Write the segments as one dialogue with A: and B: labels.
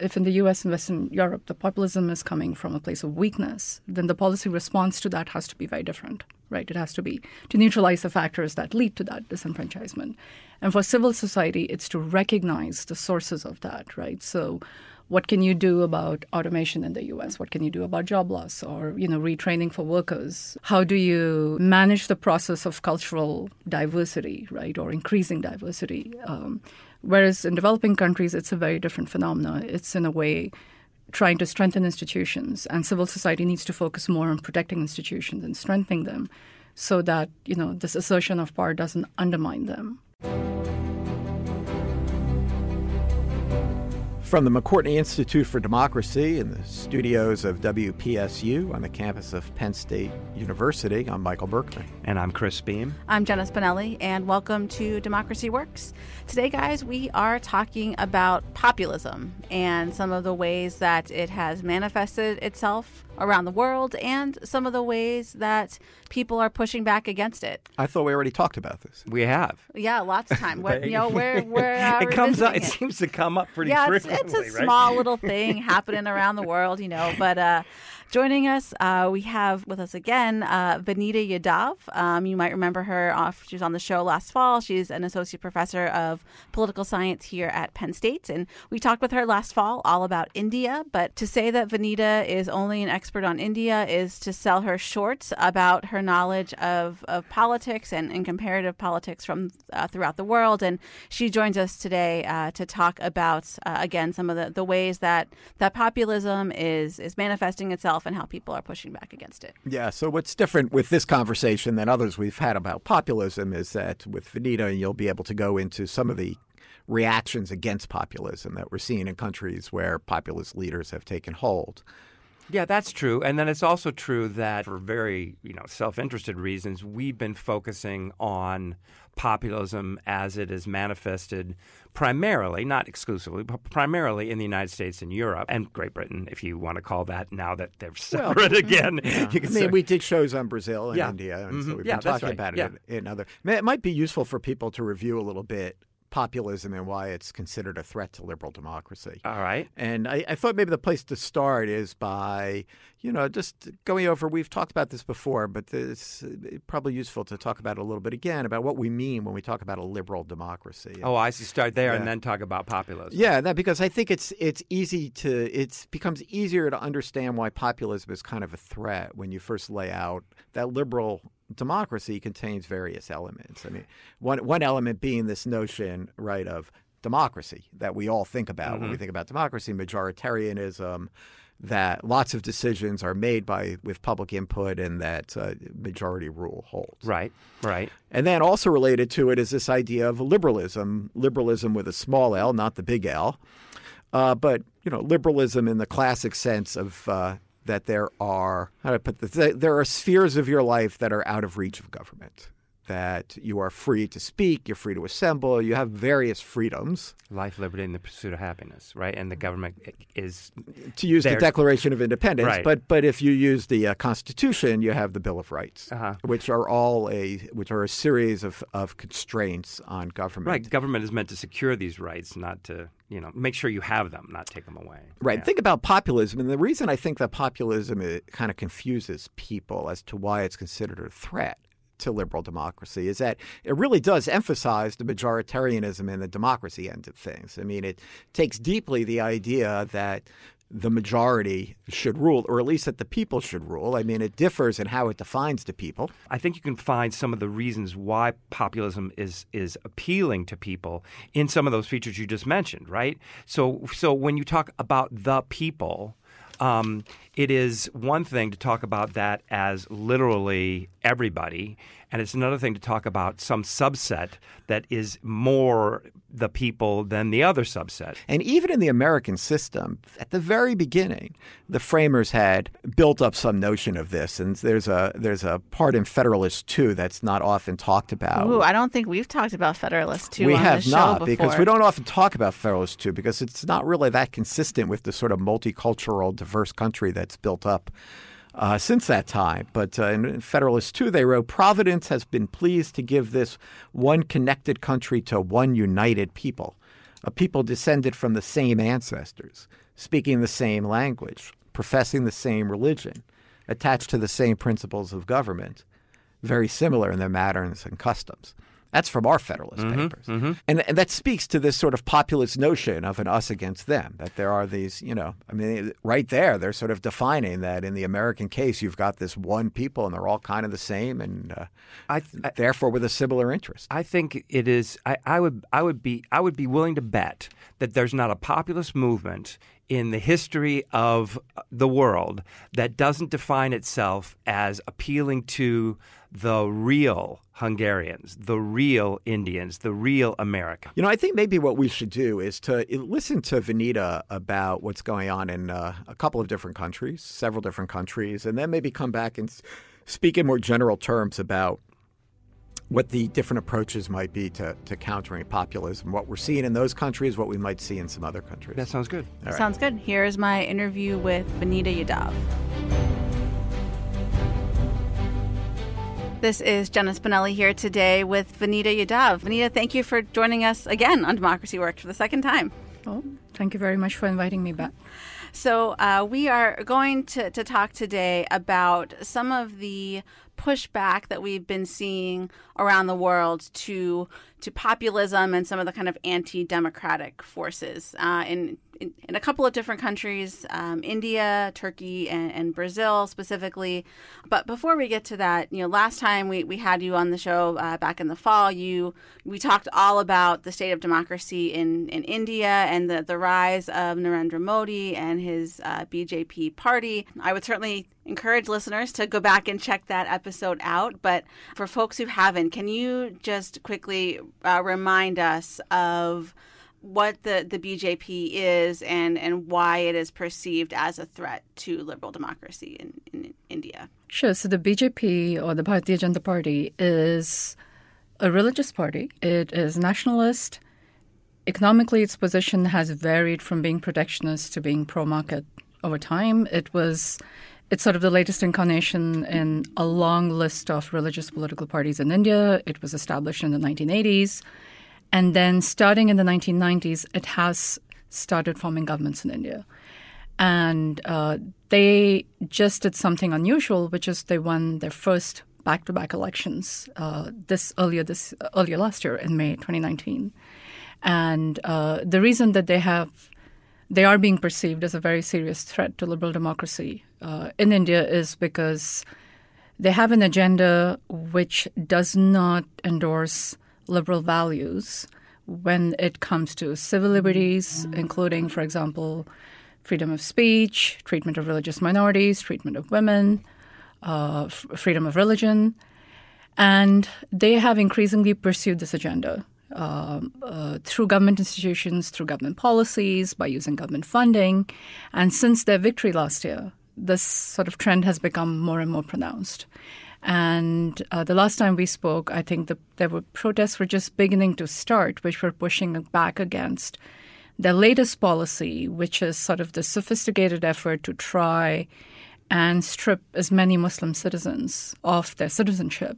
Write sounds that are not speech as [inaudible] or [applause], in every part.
A: if in the US and Western Europe the populism is coming from a place of weakness, then the policy response to that has to be very different, right? It has to be to neutralize the factors that lead to that disenfranchisement. And for civil society, it's to recognize the sources of that, right? So what can you do about automation in the US? What can you do about job loss or you know retraining for workers? How do you manage the process of cultural diversity, right, or increasing diversity? Um, whereas in developing countries, it's a very different phenomenon. It's in a way trying to strengthen institutions, and civil society needs to focus more on protecting institutions and strengthening them, so that you know this assertion of power doesn't undermine them.
B: From the McCourtney Institute for Democracy in the studios of WPSU on the campus of Penn State University, I'm Michael Berkman.
C: And I'm Chris Beem.
D: I'm Jenna Spinelli, and welcome to Democracy Works. Today, guys, we are talking about populism and some of the ways that it has manifested itself around the world and some of the ways that people are pushing back against it.
B: I thought we already talked about this.
C: We have.
D: Yeah, lots of time. What, [laughs] you know, we're, we're uh,
C: it comes up. It.
D: it.
C: seems to come up pretty
D: yeah,
C: frequently.
D: It's, it's a
C: right?
D: small little thing happening around the world, you know. But uh, joining us, uh, we have with us again uh, Vineeta Yadav. Um, you might remember her. Off, she was on the show last fall. She's an associate professor of political science here at Penn State, and we talked with her last fall all about India. But to say that Vineeta is only an expert on India is to sell her short about her knowledge of, of politics and, and comparative politics from uh, throughout the world. And she joins us today uh, to talk about uh, again some of the, the ways that that populism is is manifesting itself and how people are pushing back against it.
B: Yeah. So what's different with this conversation than others we've had about populism is that with Vineeta, you'll be able to go into some of the reactions against populism that we're seeing in countries where populist leaders have taken hold.
C: Yeah, that's true. And then it's also true that for very, you know, self-interested reasons, we've been focusing on populism as it is manifested primarily, not exclusively, but primarily in the United States and Europe and Great Britain, if you want to call that now that they're separate well, again. [laughs]
B: Yeah. I mean, say. we did shows on Brazil and
C: yeah.
B: India, and
C: mm-hmm.
B: so we've
C: yeah,
B: been talking
C: right.
B: about
C: yeah.
B: it in, in other. It might be useful for people to review a little bit populism and why it's considered a threat to liberal democracy.
C: All right.
B: And I, I, thought maybe the place to start is by, you know, just going over, we've talked about this before, but it's probably useful to talk about it a little bit again about what we mean when we talk about a liberal democracy.
C: Oh, I see. Start there yeah. and then talk about populism.
B: Yeah, that because I think it's it's easy to it becomes easier to understand why populism is kind of a threat when you first lay out that liberal democracy contains various elements. I mean, one one element being this notion, right, of democracy that we all think about mm-hmm. when we think about democracy, majoritarianism, that lots of decisions are made by with public input and that uh, majority rule holds.
C: Right, right.
B: And then also related to it is this idea of liberalism, liberalism with a small L, not the big L. Uh, but you know, liberalism in the classic sense of uh, that there are how I put this? There are spheres of your life that are out of reach of government. That you are free to speak, you're free to assemble, you have various freedoms.
C: Life, liberty, and the pursuit of happiness, right? And the government is
B: to use
C: there.
B: the Declaration of Independence.
C: Right.
B: But but if you use the uh, Constitution, you have the Bill of Rights,
C: uh-huh.
B: which are all a which are a series of, of constraints on government.
C: Right, government is meant to secure these rights, not to you know make sure you have them, not take them away.
B: Right.
C: Yeah.
B: Think about populism, and the reason I think that populism kind of confuses people as to why it's considered a threat to liberal democracy is that it really does emphasize the majoritarianism and the democracy end of things. I mean, it takes deeply the idea that the majority should rule, or at least that the people should rule. I mean, it differs in how it defines the people.
C: I think you can find some of the reasons why populism is is appealing to people in some of those features you just mentioned, right? So, so when you talk about the people, um, it is one thing to talk about that as literally everybody, and it's another thing to talk about some subset that is more the people than the other subset.
B: And even in the American system, at the very beginning, the framers had built up some notion of this. And there's a there's a part in Federalist 2 that's not often talked about.
D: Ooh, I don't think we've talked about Federalist 2
B: we
D: on
B: have
D: the show
B: not
D: before.
B: because we don't often talk about Federalist 2 because it's not really that consistent with the sort of multicultural, diverse country that's built up uh, since that time. But uh, in Federalist 2, they wrote Providence has been pleased to give this one connected country to one united people. a people descended from the same ancestors, speaking the same language, professing the same religion, attached to the same principles of government, very similar in their manners and customs. That's from our Federalist
C: Mm-hmm,
B: Papers. And, and that speaks to this sort of populist notion of an us against them, that there are these, you know, I mean, right there, they're sort of defining that in the American case, you've got this one people and they're all kind of the same and uh,
C: I, I
B: therefore with a similar interest.
C: I think it is. I, I would. I would be. I would be willing to bet that there's not a populist movement in the history of the world that doesn't define itself as appealing to the real Hungarians, the real Indians, the real America.
B: You know, I think maybe what we should do is to listen to Vineeta about what's going on in uh, a couple of different countries, several different countries, and then maybe come back and speak in more general terms about what the different approaches might be to, to countering populism, what we're seeing in those countries, what we might see in some other countries.
C: That sounds good.
B: All right.
D: Sounds good. Here's my interview with Vineeta Yadav. This is Jenna Spinelli here today with Vineeta Yadav. Vineeta, thank you for joining us again on Democracy Works for the second time.
A: Well, thank you very much for inviting me back.
D: So, uh, we are going to, to talk today about some of the pushback that we've been seeing around the world to to populism and some of the kind of anti-democratic forces uh, in, in in a couple of different countries, um, India, Turkey, and, and Brazil specifically. But before we get to that, you know, last time we, we had you on the show uh, back in the fall, you we talked all about the state of democracy in, in India and the, the rise of Narendra Modi and his uh, BJP party. I would certainly encourage listeners to go back and check that episode out. But for folks who haven't, can you just quickly uh, remind us of what the, the BJP is and, and why it is perceived as a threat to liberal democracy in, in India?
A: Sure. So the BJP or the Bharatiya Janata Party is a religious party. It is nationalist. Economically, its position has varied from being protectionist to being pro-market over time. It was it's sort of the latest incarnation in a long list of religious political parties in India. It was established in the 1980s. And then starting in the 1990s, it has started forming governments in India. And uh, they just did something unusual, which is they won their first back-to-back elections uh, this earlier this earlier last year in May 2019. And uh, the reason that they have they are being perceived as a very serious threat to liberal democracy uh, in India is because they have an agenda which does not endorse liberal values when it comes to civil liberties, including, for example, freedom of speech, treatment of religious minorities, treatment of women, uh, f- freedom of religion. And they have increasingly pursued this agenda um, uh, through government institutions, through government policies, by using government funding. And since their victory last year, this sort of trend has become more and more pronounced. And uh, the last time we spoke, I think the, there were protests were just beginning to start, which were pushing back against their latest policy, which is sort of the sophisticated effort to try and strip as many Muslim citizens of their citizenship,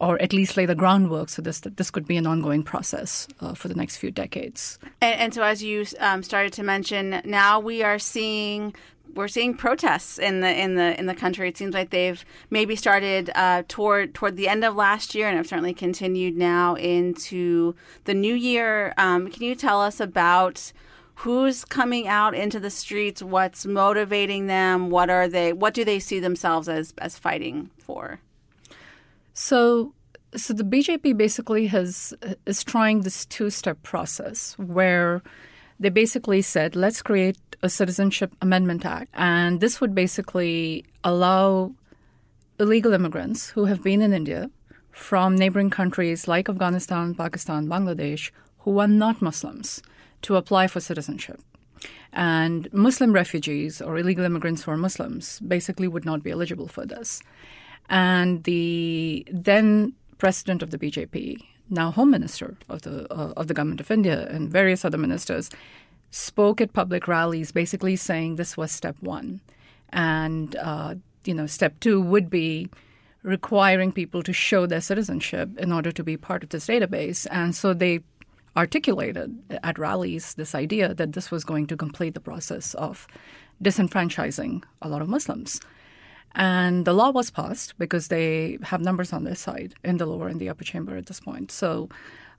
A: or at least lay the groundwork so this that this could be an ongoing process uh, for the next few decades.
D: And, and so, as you um, started to mention, now we are seeing we're seeing protests in the in the in the country. It seems like they've maybe started uh, toward toward the end of last year, and have certainly continued now into the new year. Um, can you tell us about? Who's coming out into the streets? What's motivating them? What are they? What do they see themselves as as fighting for?
A: So, so the BJP basically has is trying this two-step process where they basically said, let's create a Citizenship Amendment Act, and this would basically allow illegal immigrants who have been in India from neighboring countries like Afghanistan, Pakistan, Bangladesh, who are not Muslims, to apply for citizenship. And Muslim refugees or illegal immigrants who are Muslims basically would not be eligible for this. And the then president of the BJP, now Home Minister of the uh, of the government of India, and various other ministers spoke at public rallies, basically saying this was step one, and uh, you know step two would be requiring people to show their citizenship in order to be part of this database. And so they articulated at rallies this idea that this was going to complete the process of disenfranchising a lot of Muslims. And the law was passed because they have numbers on their side in the lower and the upper chamber at this point. So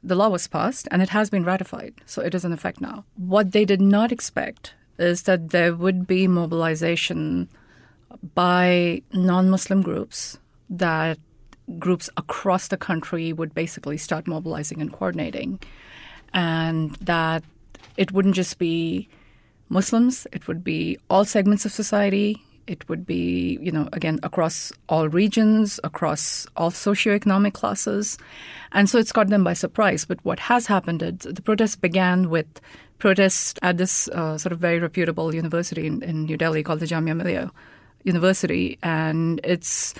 A: the law was passed and it has been ratified. So it is in effect now. What they did not expect is that there would be mobilization by non Muslim groups, that groups across the country would basically start mobilizing and coordinating, and that it wouldn't just be Muslims, it would be all segments of society, it would be, you know, again, across all regions, across all socioeconomic classes. And so it's caught them by surprise. But what has happened is the protests began with protests at this uh, sort of very reputable university in, in, New Delhi called the Jamia Millia University. And it's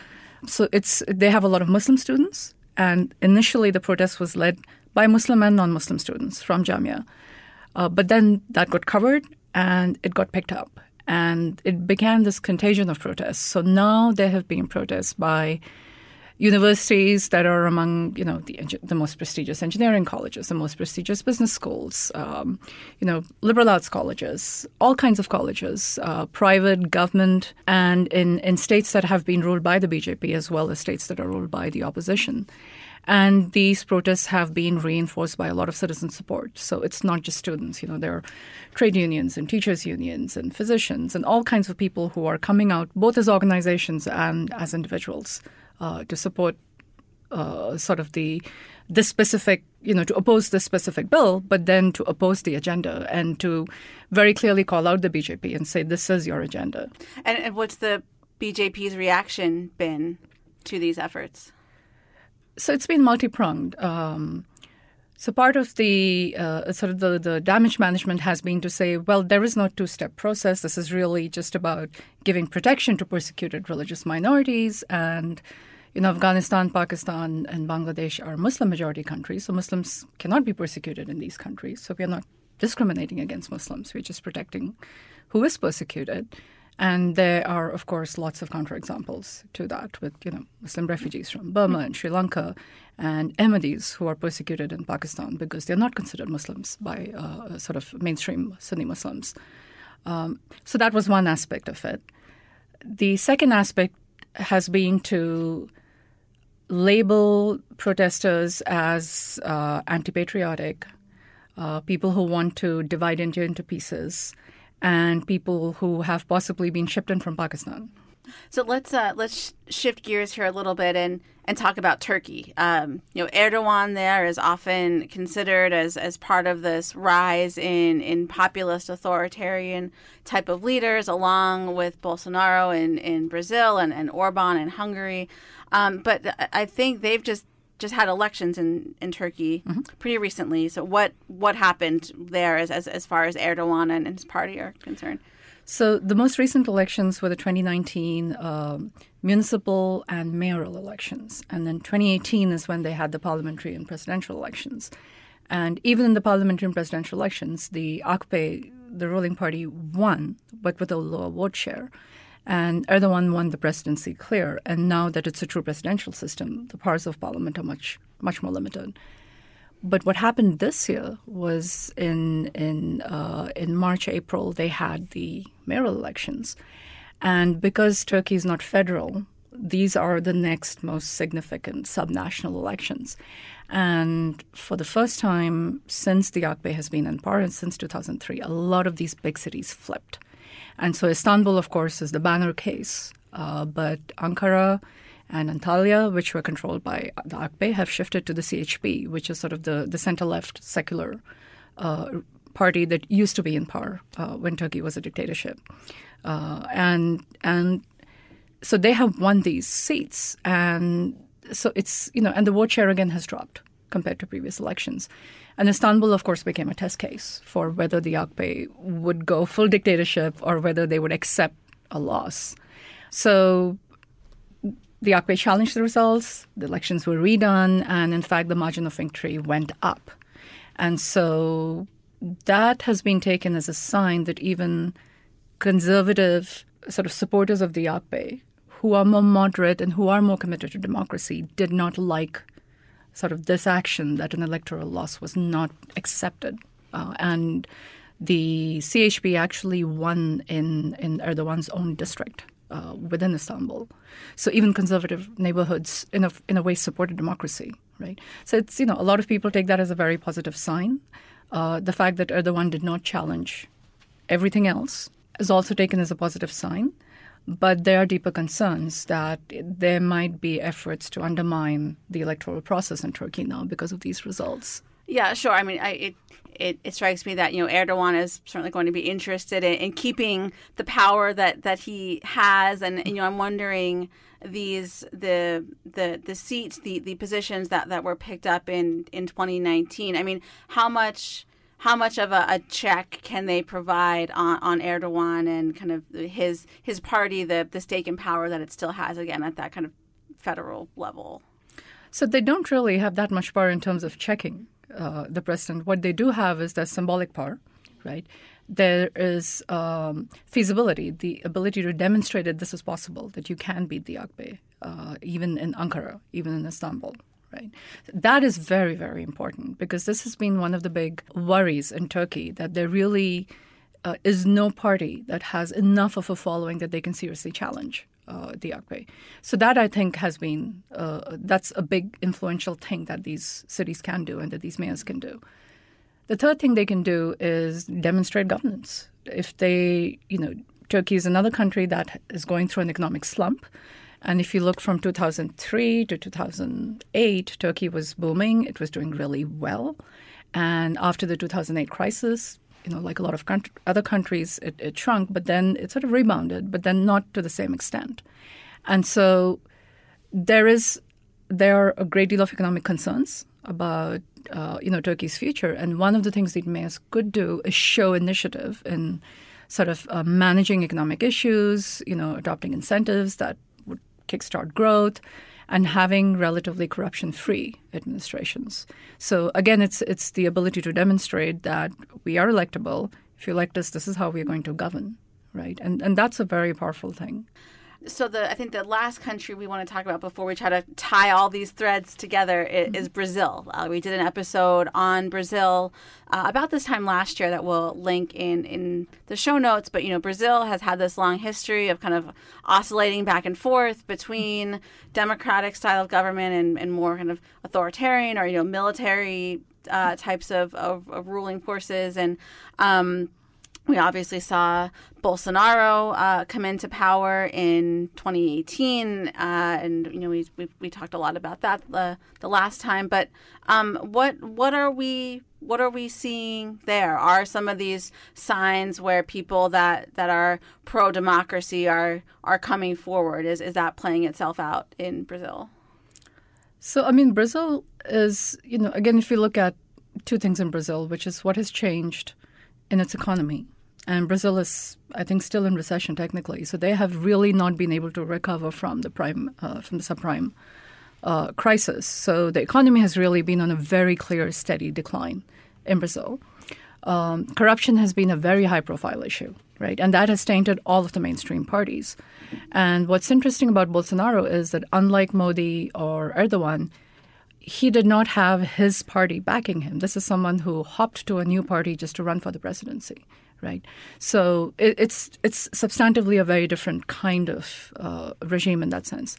A: so it's they have a lot of Muslim students. And initially, the protest was led by Muslim and non Muslim students from Jamia. Uh, but then that got covered and it got picked up and it began this contagion of protests. So now there have been protests by universities that are among you know the, the most prestigious engineering colleges, the most prestigious business schools, um, you know liberal arts colleges, all kinds of colleges, uh, private, government, and in in states that have been ruled by the BJP as well as states that are ruled by the opposition. And these protests have been reinforced by a lot of citizen support. So it's not just students, you know, there are trade unions and teachers' unions and physicians and all kinds of people who are coming out, both as organizations and as individuals, uh, to support uh, sort of the this specific, you know, to oppose this specific bill, but then to oppose the agenda and to very clearly call out the BJP and say this is your agenda.
D: And, and what's the BJP's reaction been to these efforts?
A: So it's been multi pronged. Um, so part of the uh, sort of the, the damage management has been to say, well, there is no two step process. This is really just about giving protection to persecuted religious minorities. And, you know, Afghanistan, Pakistan, and Bangladesh are Muslim majority countries. So Muslims cannot be persecuted in these countries. So we are not discriminating against Muslims. We're just protecting who is persecuted. And there are, of course, lots of counterexamples to that with, you know, Muslim refugees from Burma and Sri Lanka and Ahmadis who are persecuted in Pakistan because they're not considered Muslims by uh, sort of mainstream Sunni Muslims. Um, so that was one aspect of it. The second aspect has been to label protesters as uh, anti patriotic, uh, people who want to divide India into pieces and people who have possibly been shipped in from Pakistan.
D: So let's uh, let's shift gears here a little bit and and talk about Turkey. Um, you know, Erdogan there is often considered as as part of this rise in in populist authoritarian type of leaders, along with Bolsonaro in in Brazil and and Orban in Hungary. Um, but I think they've just just had elections in, in Turkey mm-hmm. pretty recently. So what what happened there as, as, as far as Erdogan and his party are concerned?
A: So the most recent elections were the 2019 uh, municipal and mayoral elections, and then 2018 is when they had the parliamentary and presidential elections. And even in the parliamentary and presidential elections, the AKP, the ruling party, won, but with a lower vote share. And Erdogan won the presidency clear. And now that it's a true presidential system, the powers of parliament are much, much more limited. But what happened this year was in in uh, in March, April, they had the mayoral elections, and because Turkey is not federal, these are the next most significant subnational elections. And for the first time since the AKP has been in power, since 2003, a lot of these big cities flipped. And so Istanbul, of course, is the banner case. Uh, but Ankara and Antalya, which were controlled by the AKP, have shifted to the CHP, which is sort of the, the center left secular uh, party that used to be in power uh, when Turkey was a dictatorship. Uh, and and so they have won these seats. And so it's, you know, and the vote share again has dropped compared to previous elections. And Istanbul, of course, became a test case for whether the AKP would go full dictatorship or whether they would accept a loss. So the AKP challenged the results, the elections were redone, and in fact, the margin of victory went up. And so that has been taken as a sign that even conservative sort of supporters of the AKP, who are more moderate and who are more committed to democracy, did not like sort of this action that an electoral loss was not accepted. Uh, and the CHP actually won in, in Erdogan's own district uh, within Istanbul. So even conservative neighborhoods, in a, in a way, supported democracy, right? So it's, you know, a lot of people take that as a very positive sign. Uh, the fact that Erdogan did not challenge everything else is also taken as a positive sign. But there are deeper concerns that there might be efforts to undermine the electoral process in Turkey now because of these results.
D: Yeah, sure. I mean, I, it, it, it strikes me that you know Erdogan is certainly going to be interested in, in keeping the power that, that he has, and you know I'm wondering these the the the seats, the, the positions that, that were picked up in, in 2019. I mean, how much how much of a, a, check can they provide on, on Erdogan and kind of his his party, the the stake in power that it still has again at that kind of federal level?
A: So they don't really have that much power in terms of checking uh, the president. What they do have is that symbolic power, right? There is um, feasibility, the ability to demonstrate that this is possible, that you can beat the AKP, uh, even in Ankara, even in Istanbul, right? That is very, very important because this has been one of the big worries in Turkey that there really uh, is no party that has enough of a following that they can seriously challenge uh, the AKP. So that I think has been uh, that's a big influential thing that these cities can do and that these mayors can do. The third thing they can do is demonstrate governance. If they, you know, Turkey is another country that is going through an economic slump. And if you look from 2003 to 2008, Turkey was booming. It was doing really well. And after the 2008 crisis, you know, like a lot of country, other countries, it, it shrunk, but then it sort of rebounded, but then not to the same extent. And so there is there are a great deal of economic concerns about uh, you know Turkey's future, and one of the things that mayors could do is show initiative in sort of uh, managing economic issues, you know, adopting incentives that kickstart growth, and having relatively corruption-free administrations. So again, it's it's the ability to demonstrate that we are electable. If you elect us, this is how we are going to govern, right? And and that's a very powerful thing
D: so the I think the last country we want to talk about before we try to tie all these threads together is, mm-hmm. is Brazil. Uh, we did an episode on Brazil uh, about this time last year that we'll link in in the show notes. But you know, Brazil has had this long history of kind of oscillating back and forth between democratic style of government and, and more kind of authoritarian or you know military uh, types of, of, of, ruling forces and. Um, we obviously saw Bolsonaro uh, come into power in 2018, uh, and you know we, we, we talked a lot about that the the last time. But um, what what are we what are we seeing there? Are some of these signs where people that, that are pro democracy are are coming forward? Is is that playing itself out in Brazil?
A: So I mean, Brazil is you know again if you look at two things in Brazil, which is what has changed in its economy and Brazil is, I think, still in recession technically. So they have really not been able to recover from the prime, uh, from the subprime uh, crisis. So the economy has really been on a very clear, steady decline in Brazil. Um, corruption has been a very high-profile issue, right? And that has tainted all of the mainstream parties. And what's interesting about Bolsonaro is that unlike Modi or Erdogan, he did not have his party backing him. This is someone who hopped to a new party just to run for the presidency right? So it, it's it's substantively a very different kind of uh, regime in that sense.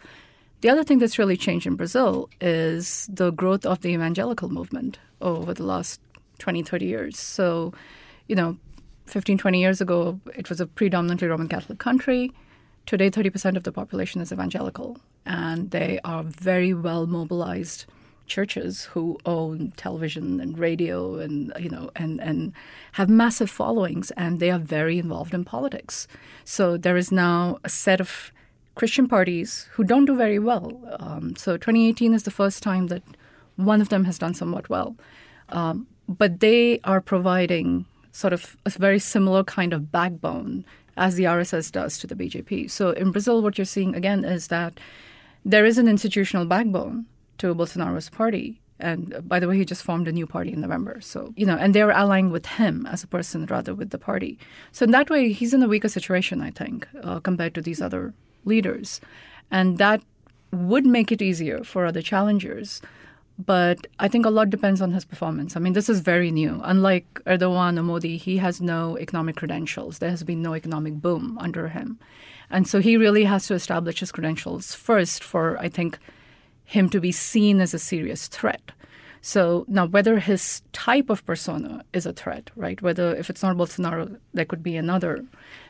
A: The other thing that's really changed in Brazil is the growth of the evangelical movement over the last 20, 30 years. So, you know, 15, 20 years ago, it was a predominantly Roman Catholic country. Today, 30% of the population is evangelical, and they are very well mobilized churches who own television and radio and you know and and have massive followings and they are very involved in politics. So there is now a set of christian parties who don't do very well. Um, so 2018 is the first time that one of them has done somewhat well. Um, but they are providing sort of a very similar kind of backbone as the rss does to the bjp so in brazil what you're seeing again is that there is an institutional backbone to Bolsonaro's party. And uh, by the way, he just formed a new party in November. So, you know, and they're allying with him as a person rather with the party. So, in that way, he's in a weaker situation, I think, uh, compared to these other leaders. And that would make it easier for other challengers. but I think a lot depends on his performance. I mean, this is very new. Unlike Erdogan or Modi, he has no economic credentials. There has been no economic boom under him. And so he really has to establish his credentials first for, I think, him to be seen as a serious threat. So now, whether his type of persona is a threat, right? Whether if it's not Bolsonaro, there could be another.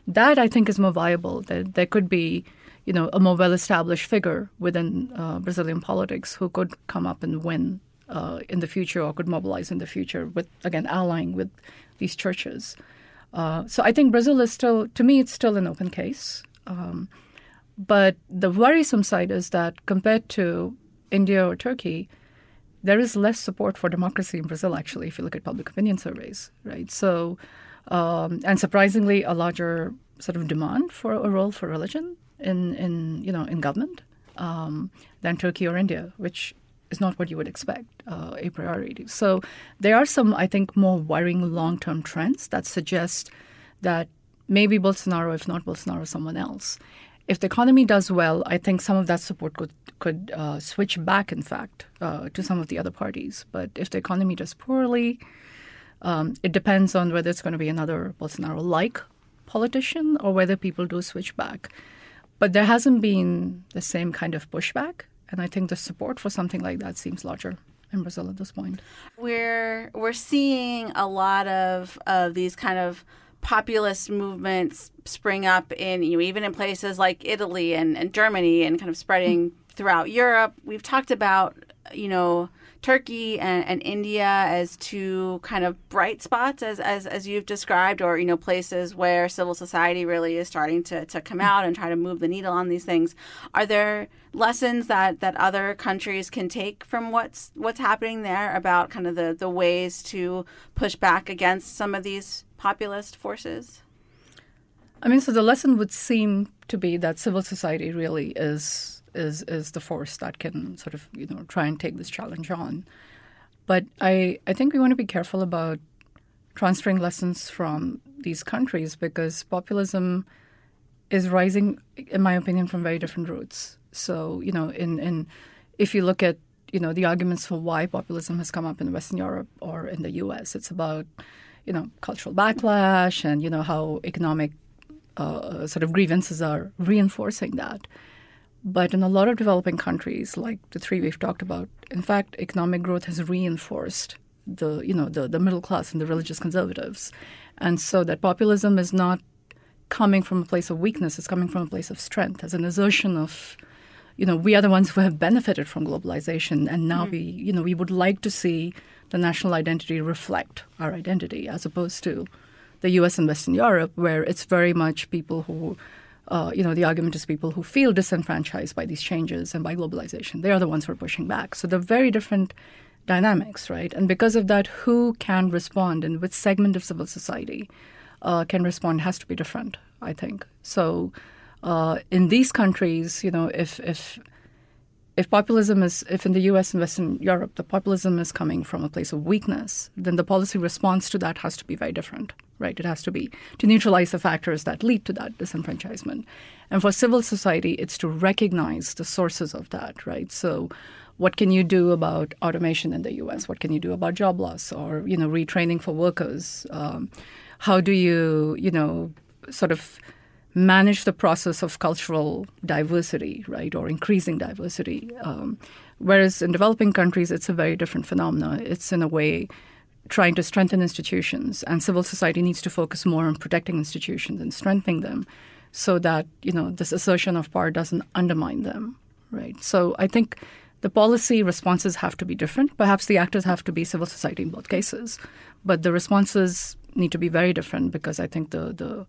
A: That I think is more viable. That there could be, you know, a more well-established figure within uh, Brazilian politics who could come up and win uh, in the future, or could mobilize in the future with again allying with these churches. Uh, so I think Brazil is still, to me, it's still an open case. Um, but the worrisome side is that compared to India or Turkey, there is less support for democracy in Brazil, actually, if you look at public opinion surveys, right? So, um, and surprisingly, a larger sort of demand for a role for religion in, in you know, in government um, than Turkey or India, which is not what you would expect uh, a priori. So there are some, I think, more worrying long-term trends that suggest that maybe Bolsonaro, if not Bolsonaro, someone else. If the economy does well, I think some of that support could could uh, switch back, in fact, uh, to some of the other parties. But if the economy does poorly, um, it depends on whether it's going to be another Bolsonaro-like politician or whether people do switch back. But there hasn't been the same kind of pushback, and I think the support for something like that seems larger in Brazil at this point.
D: We're we're seeing a lot of of these kind of populist movements spring up in you know even in places like Italy and, and Germany and kind of spreading throughout Europe. We've talked about you know Turkey and, and, India as two kind of bright spots, as, as, as you've described, or you know places where civil society really is starting to, to come out and try to move the needle on these things. Are there lessons that, that other countries can take from what's what's happening there about kind of the, the ways to push back against some of these populist forces?
A: I mean, so the lesson would seem to be that civil society really is is is the force that can sort of you know try and take this challenge on. But I I think we want to be careful about transferring lessons from these countries because populism is rising, in my opinion, from very different roots. So you know, in in if you look at you know the arguments for why populism has come up in Western Europe or in the U.S., it's about you know cultural backlash and you know how economic uh, sort of grievances are reinforcing that. But in a lot of developing countries, like the three we've talked about, in fact, economic growth has reinforced the you know the, the middle class and the religious conservatives, and so that populism is not coming from a place of weakness; it's coming from a place of strength, as an assertion of, you know, we are the ones who have benefited from globalization, and now mm. we you know we would like to see the national identity reflect our identity, as opposed to the U.S. and Western Europe, where it's very much people who uh, you know, the argument is people who feel disenfranchised by these changes and by globalization. They are the ones who are pushing back. So they're very different dynamics, right? And because of that, who can respond and which segment of civil society uh, can respond has to be different, I think. So uh, in these countries, you know, if if if populism is, if in the US and Western Europe, the populism is coming from a place of weakness, then the policy response to that has to be very different, right? It has to be to neutralize the factors that lead to that disenfranchisement. And for civil society, it's to recognize the sources of that, right? So, what can you do about automation in the US? What can you do about job loss or, you know, retraining for workers? Um, how do you, you know, sort of manage the process of cultural diversity, right, or increasing diversity. Um, whereas in developing countries, it's a very different phenomenon. It's in a way trying to strengthen institutions, and civil society needs to focus more on protecting institutions and strengthening them, so that you know this assertion of power doesn't undermine them, right? So I think the policy responses have to be different. Perhaps the actors have to be civil society in both cases, but the responses need to be very different because I think the the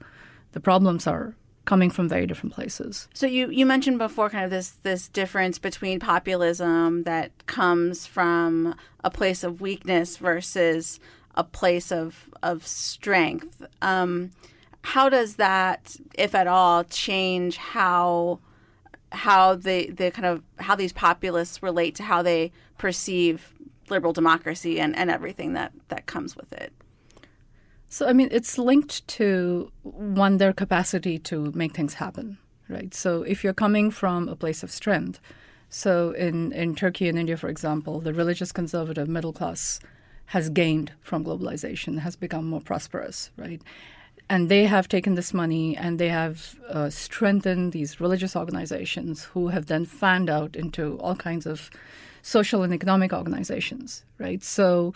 A: the problems are coming from very different places.
D: So you, you mentioned before kind of this this difference between populism that comes from a place of weakness versus a place of of strength. Um, how does that, if at all, change how how the the kind of how these populists relate to how they perceive liberal democracy and, and everything that, that comes with it?
A: So, I mean, it's linked to one, their capacity to make things happen, right? So, if you're coming from a place of strength, So in, in Turkey and India, for example, the religious conservative middle class has gained from globalization, has become more prosperous, right? And they have taken this money and they have uh, strengthened these religious organizations who have then fanned out into all kinds of social and economic organizations, right? So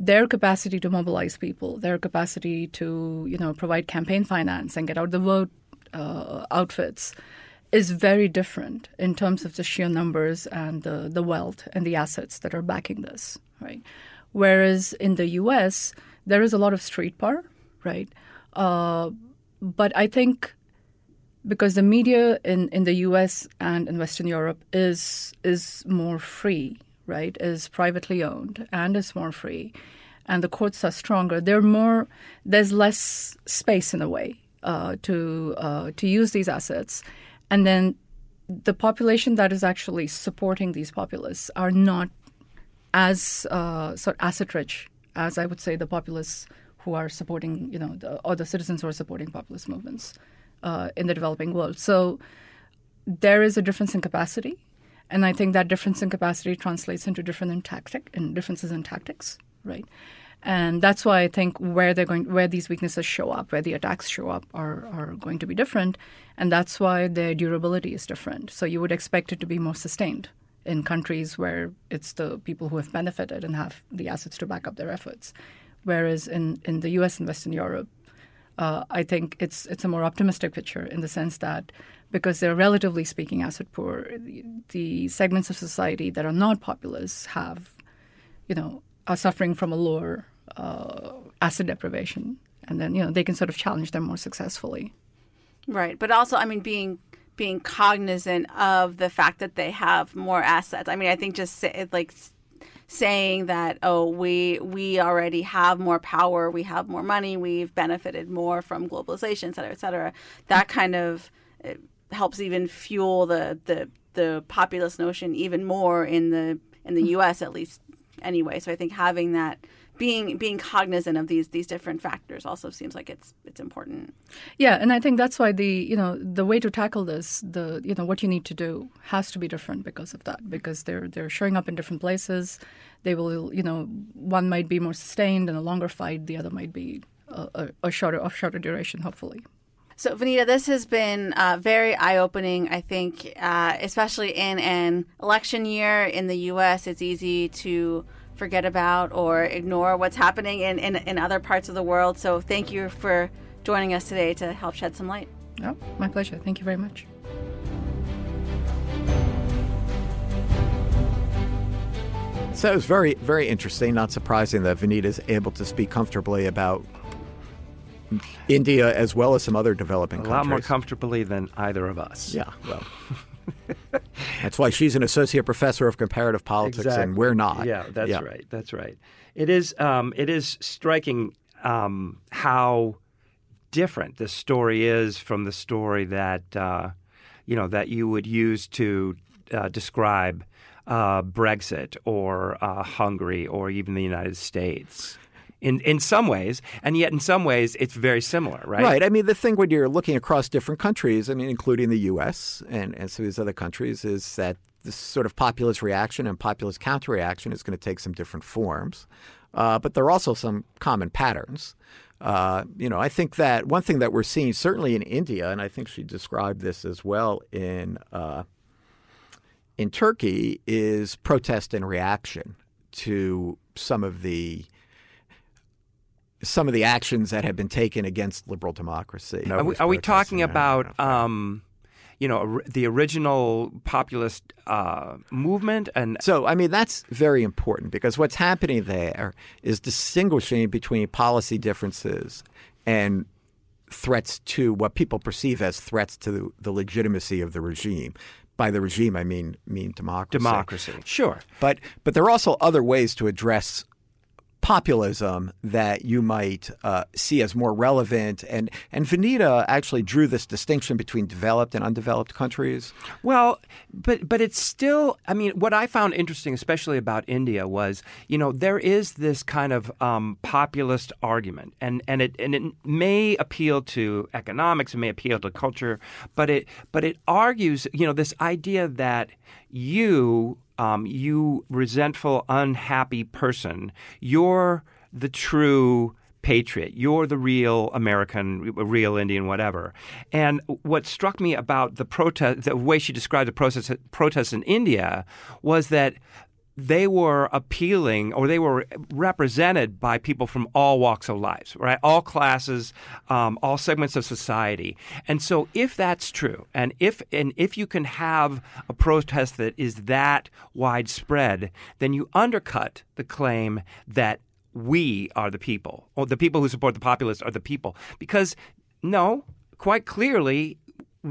A: their capacity to mobilize people, their capacity to you know provide campaign finance and get out the vote uh, outfits is very different in terms of the sheer numbers and the, the wealth and the assets that are backing this, right? Whereas in the U.S., there is a lot of street power, right? Uh, but I think because the media in, in the U.S. and in Western Europe is is more free, right? Is privately owned and is more free, and the courts are stronger. They're more. There's less space in a way uh, to uh, to use these assets, and then the population that is actually supporting these populists are not as uh, sort of asset rich as I would say the populists who are supporting, you know, the, or the citizens who are supporting populist movements uh, in the developing world. So there is a difference in capacity, and I think that difference in capacity translates into different in tactic and differences in tactics, right? And that's why I think where they're going, where these weaknesses show up, where the attacks show up, are are going to be different, and that's why their durability is different. So you would expect it to be more sustained in countries where it's the people who have benefited and have the assets to back up their efforts, whereas in in the U.S. and Western Europe, uh, I think it's it's a more optimistic picture in the sense that because they're relatively speaking asset poor, the, segments of society that are not populous have, you know, are suffering from a lower uh, asset deprivation, and then you know they can sort of challenge them more successfully.
D: Right, but also, I mean, being being cognizant of the fact that they have more assets. I mean, I think just like saying that oh we we already have more power we have more money we've benefited more from globalization et cetera et cetera that kind of helps even fuel the the the populist notion even more in the in the mm-hmm. US at least anyway so i think having that being being cognizant of these these different factors also seems like it's it's important.
A: Yeah, and I think that's why the you know the way to tackle this, the you know what you need to do has to be different because of that because they're they're showing up in different places. They will you know one might be more sustained and a longer fight, the other might be a, a, a shorter of shorter duration, hopefully.
D: So, Vineeta, this has been uh, very eye opening, I think, uh, especially in an election year in the U.S. It's easy to forget about or ignore what's happening in, in, in other parts of the world. So thank you for joining us today to help shed some light.
A: Oh, my pleasure. Thank you very much.
B: So it was very, very interesting. Not surprising that Vineeta is able to speak comfortably about India as well as some other developing
C: a
B: countries.
C: A lot more comfortably than either of us.
B: Yeah, well. that's why she's an associate professor of comparative politics,
C: exactly.
B: and we're not.
C: Yeah, that's yeah. right. That's right. It is. Um, it is striking um, how different this story is from the story that uh, you know that you would use to uh, describe uh, Brexit or uh, Hungary or even the United States in in some ways, and yet in some ways it's very similar, right?
B: Right. I mean, the thing when you're looking across different countries, I mean, including the U.S. and, and some of these other countries, is that this sort of populist reaction and populist counterreaction is going to take some different forms. Uh, but there are also some common patterns. Uh, you know, I think that one thing that we're seeing, certainly in India, and I think she described this as well in uh, in Turkey, is protest and reaction to some of the some of the actions that have been taken against liberal democracy.
C: Are we, are we talking about, um, you know, the original populist uh, movement? And
B: so, I mean, that's very important because what's happening there is distinguishing between policy differences and threats to what people perceive as threats to the, the legitimacy of the regime by the regime I mean mean democracy.
C: Democracy, sure.
B: But but there are also other ways to address populism that you might uh, see as more relevant. And and Vineeta actually drew this distinction between developed and undeveloped countries.
C: Well, but but it's still. I mean, what I found interesting, especially about India, was you know there is this kind of um, populist argument, and and it and it may appeal to economics, it may appeal to culture, but it but it argues you know this idea that you um, you resentful, unhappy person, you're the true patriot. You're the real American, real Indian, whatever. And what struck me about the protest, the way she described the protest, protests in India, was that they were appealing or they were represented by people from all walks of life, right? All classes, um, all segments of society. And so if that's true, and if and if you can have a protest that is that widespread, then you undercut the claim that we are the people, or the people who support the populists are the people. Because no, quite clearly,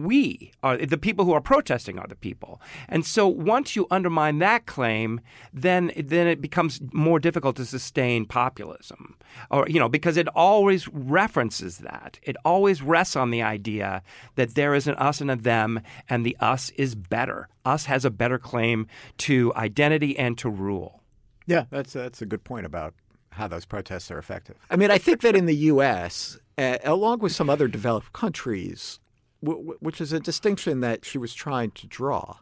C: we are the people who are protesting are the people. And so once you undermine that claim, then then it becomes more difficult to sustain populism. Or you know, because it always references that. It always rests on the idea that there is an us and a them and the us is better. Us has a better claim to identity and to rule.
B: Yeah, that's that's a good point about how those protests are effective. I mean, I think that in the US, uh, along with some other developed countries, which is a distinction that she was trying to draw.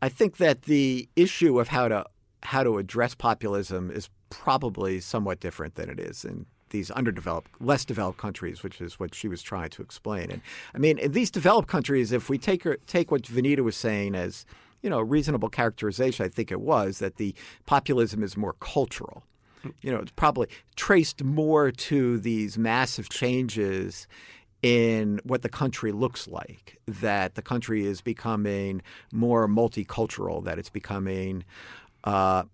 B: I think that the issue of how to how to address populism is probably somewhat different than it is in these underdeveloped, less developed countries, which is what she was trying to explain. And I mean, in these developed countries, if we take her, take what Vineeta was saying as you know reasonable characterization, I think it was that the populism is more cultural. You know, it's probably traced more to these massive changes in what the country looks like, that the country is becoming more multicultural, that it's becoming uh,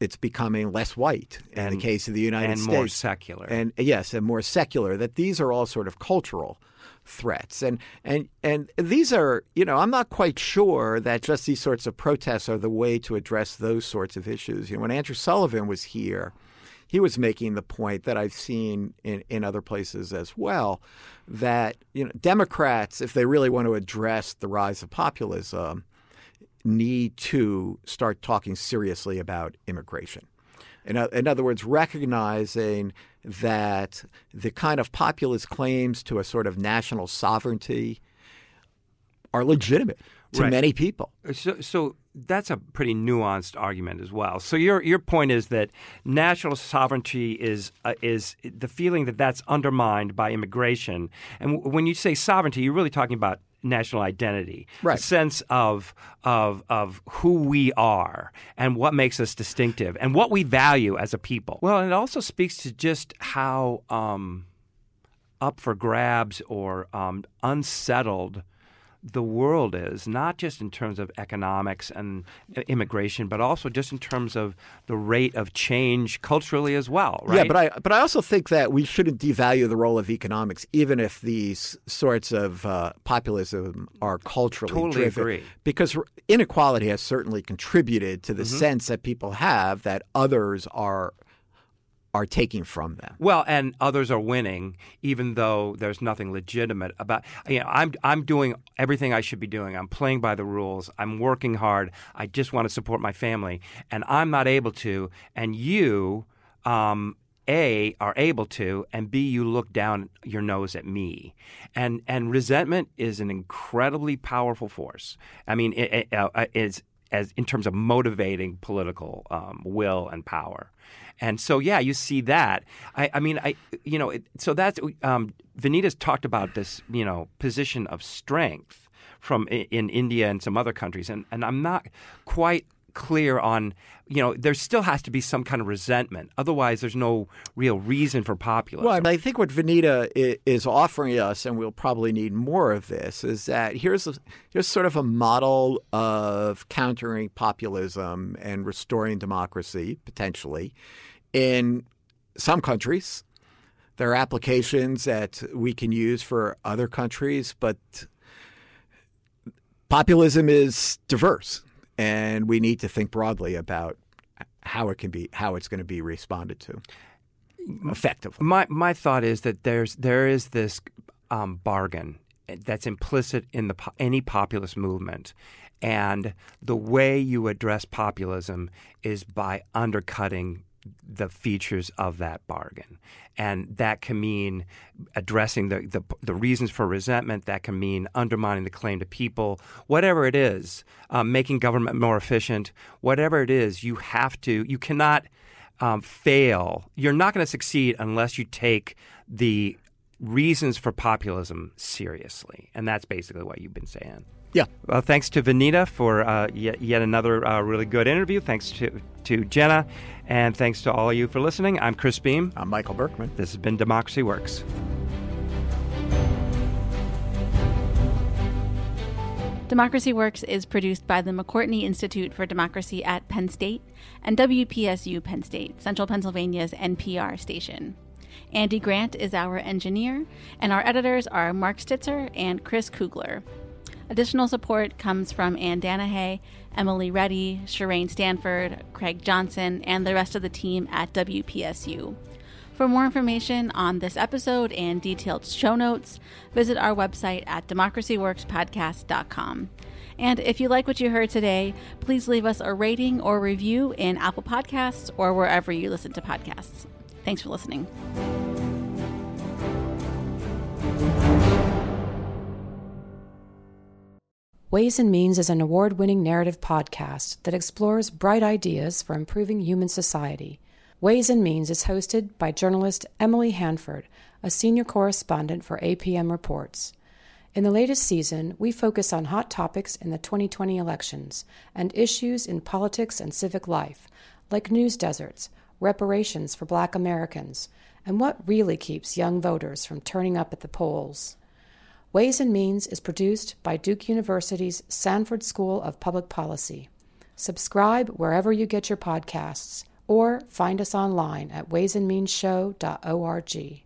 B: it's becoming less white in
C: and,
B: the case of the United
C: and
B: States.
C: And more secular.
B: And yes, and more secular, that these are all sort of cultural threats. And and and these are, you know, I'm not quite sure that just these sorts of protests are the way to address those sorts of issues. You know, when Andrew Sullivan was here, he was making the point that I've seen in, in other places as well that you know Democrats, if they really want to address the rise of populism, need to start talking seriously about immigration. In, in other words, recognizing that the kind of populist claims to a sort of national sovereignty are legitimate to
C: Right.
B: many people.
C: So, so that's a pretty nuanced argument as well. So your your point is that national sovereignty is uh, is the feeling that that's undermined by immigration. And w- when you say sovereignty, you're really talking about national identity,
B: Right.
C: a sense of of of who we are and what makes us distinctive and what we value as a people. Well, it also speaks to just how um, up for grabs or um, unsettled the world is, not just in terms of economics and immigration, but also just in terms of the rate of change culturally as well, right?
B: Yeah, but I but I also think that we shouldn't devalue the role of economics, even if these sorts of uh, populism are culturally
C: Totally
B: driven.
C: agree.
B: Because inequality has certainly contributed to the
C: Mm-hmm.
B: sense that people have that others are are taking from them.
C: Well, and others are winning, even though there's nothing legitimate about. You know, I'm I'm doing everything I should be doing. I'm playing by the rules. I'm working hard. I just want to support my family, and I'm not able to. And you, um, a, are able to, and B, you look down your nose at me, and and resentment is an incredibly powerful force. I mean, it, it, uh, it's as in terms of motivating political um, will and power. And so, yeah, you see that. I, I mean, I, you know, it, so that's um, Vineeta's talked about this, you know, position of strength from in India and some other countries, and and I'm not quite clear on, you know, there still has to be some kind of resentment. Otherwise, there's no real reason for populism.
B: Well, I, think what Vineeta i- is offering us, and we'll probably need more of this, is that here's a, here's sort of a model of countering populism and restoring democracy potentially in some countries. There are applications that we can use for other countries, but populism is diverse, and we need to think broadly about how it can be how it's going to be responded to effectively.
C: My my thought is that there's there is this um, bargain that's implicit in the any populist movement, and the way you address populism is by undercutting the features of that bargain. And that can mean addressing the, the, the, reasons for resentment. That can mean undermining the claim to people. Whatever it is, um, making government more efficient. Whatever it is, you have to. You cannot um, fail. You're not going to succeed unless you take the reasons for populism seriously. And that's basically what you've been saying.
B: Yeah.
C: Well, thanks to Vineeta for uh, yet, yet another uh, really good interview. Thanks to, to Jenna. And thanks to all of you for listening. I'm Chris Beem.
B: I'm Michael Berkman.
C: This has been Democracy Works.
D: Democracy Works is produced by the McCourtney Institute for Democracy at Penn State and WPSU Penn State, Central Pennsylvania's NPR station. Andy Grant is our engineer, and our editors are Mark Stitzer and Chris Kugler. Additional support comes from Ann Danahy, Emily Reddy, Shireen Stanford, Craig Johnson, and the rest of the team at WPSU. For more information on this episode and detailed show notes, visit our website at democracyworkspodcast.com. And if you like what you heard today, please leave us a rating or review in Apple Podcasts or wherever you listen to podcasts. Thanks for listening.
E: Ways and Means is an award winning narrative podcast that explores bright ideas for improving human society. Ways and Means is hosted by journalist Emily Hanford, a senior correspondent for APM Reports. In the latest season, we focus on hot topics in the 2020 elections and issues in politics and civic life, like news deserts, reparations for black Americans, and what really keeps young voters from turning up at the polls. Ways and Means is produced by Duke University's Sanford School of Public Policy. Subscribe wherever you get your podcasts or find us online at waysandmeansshow.org.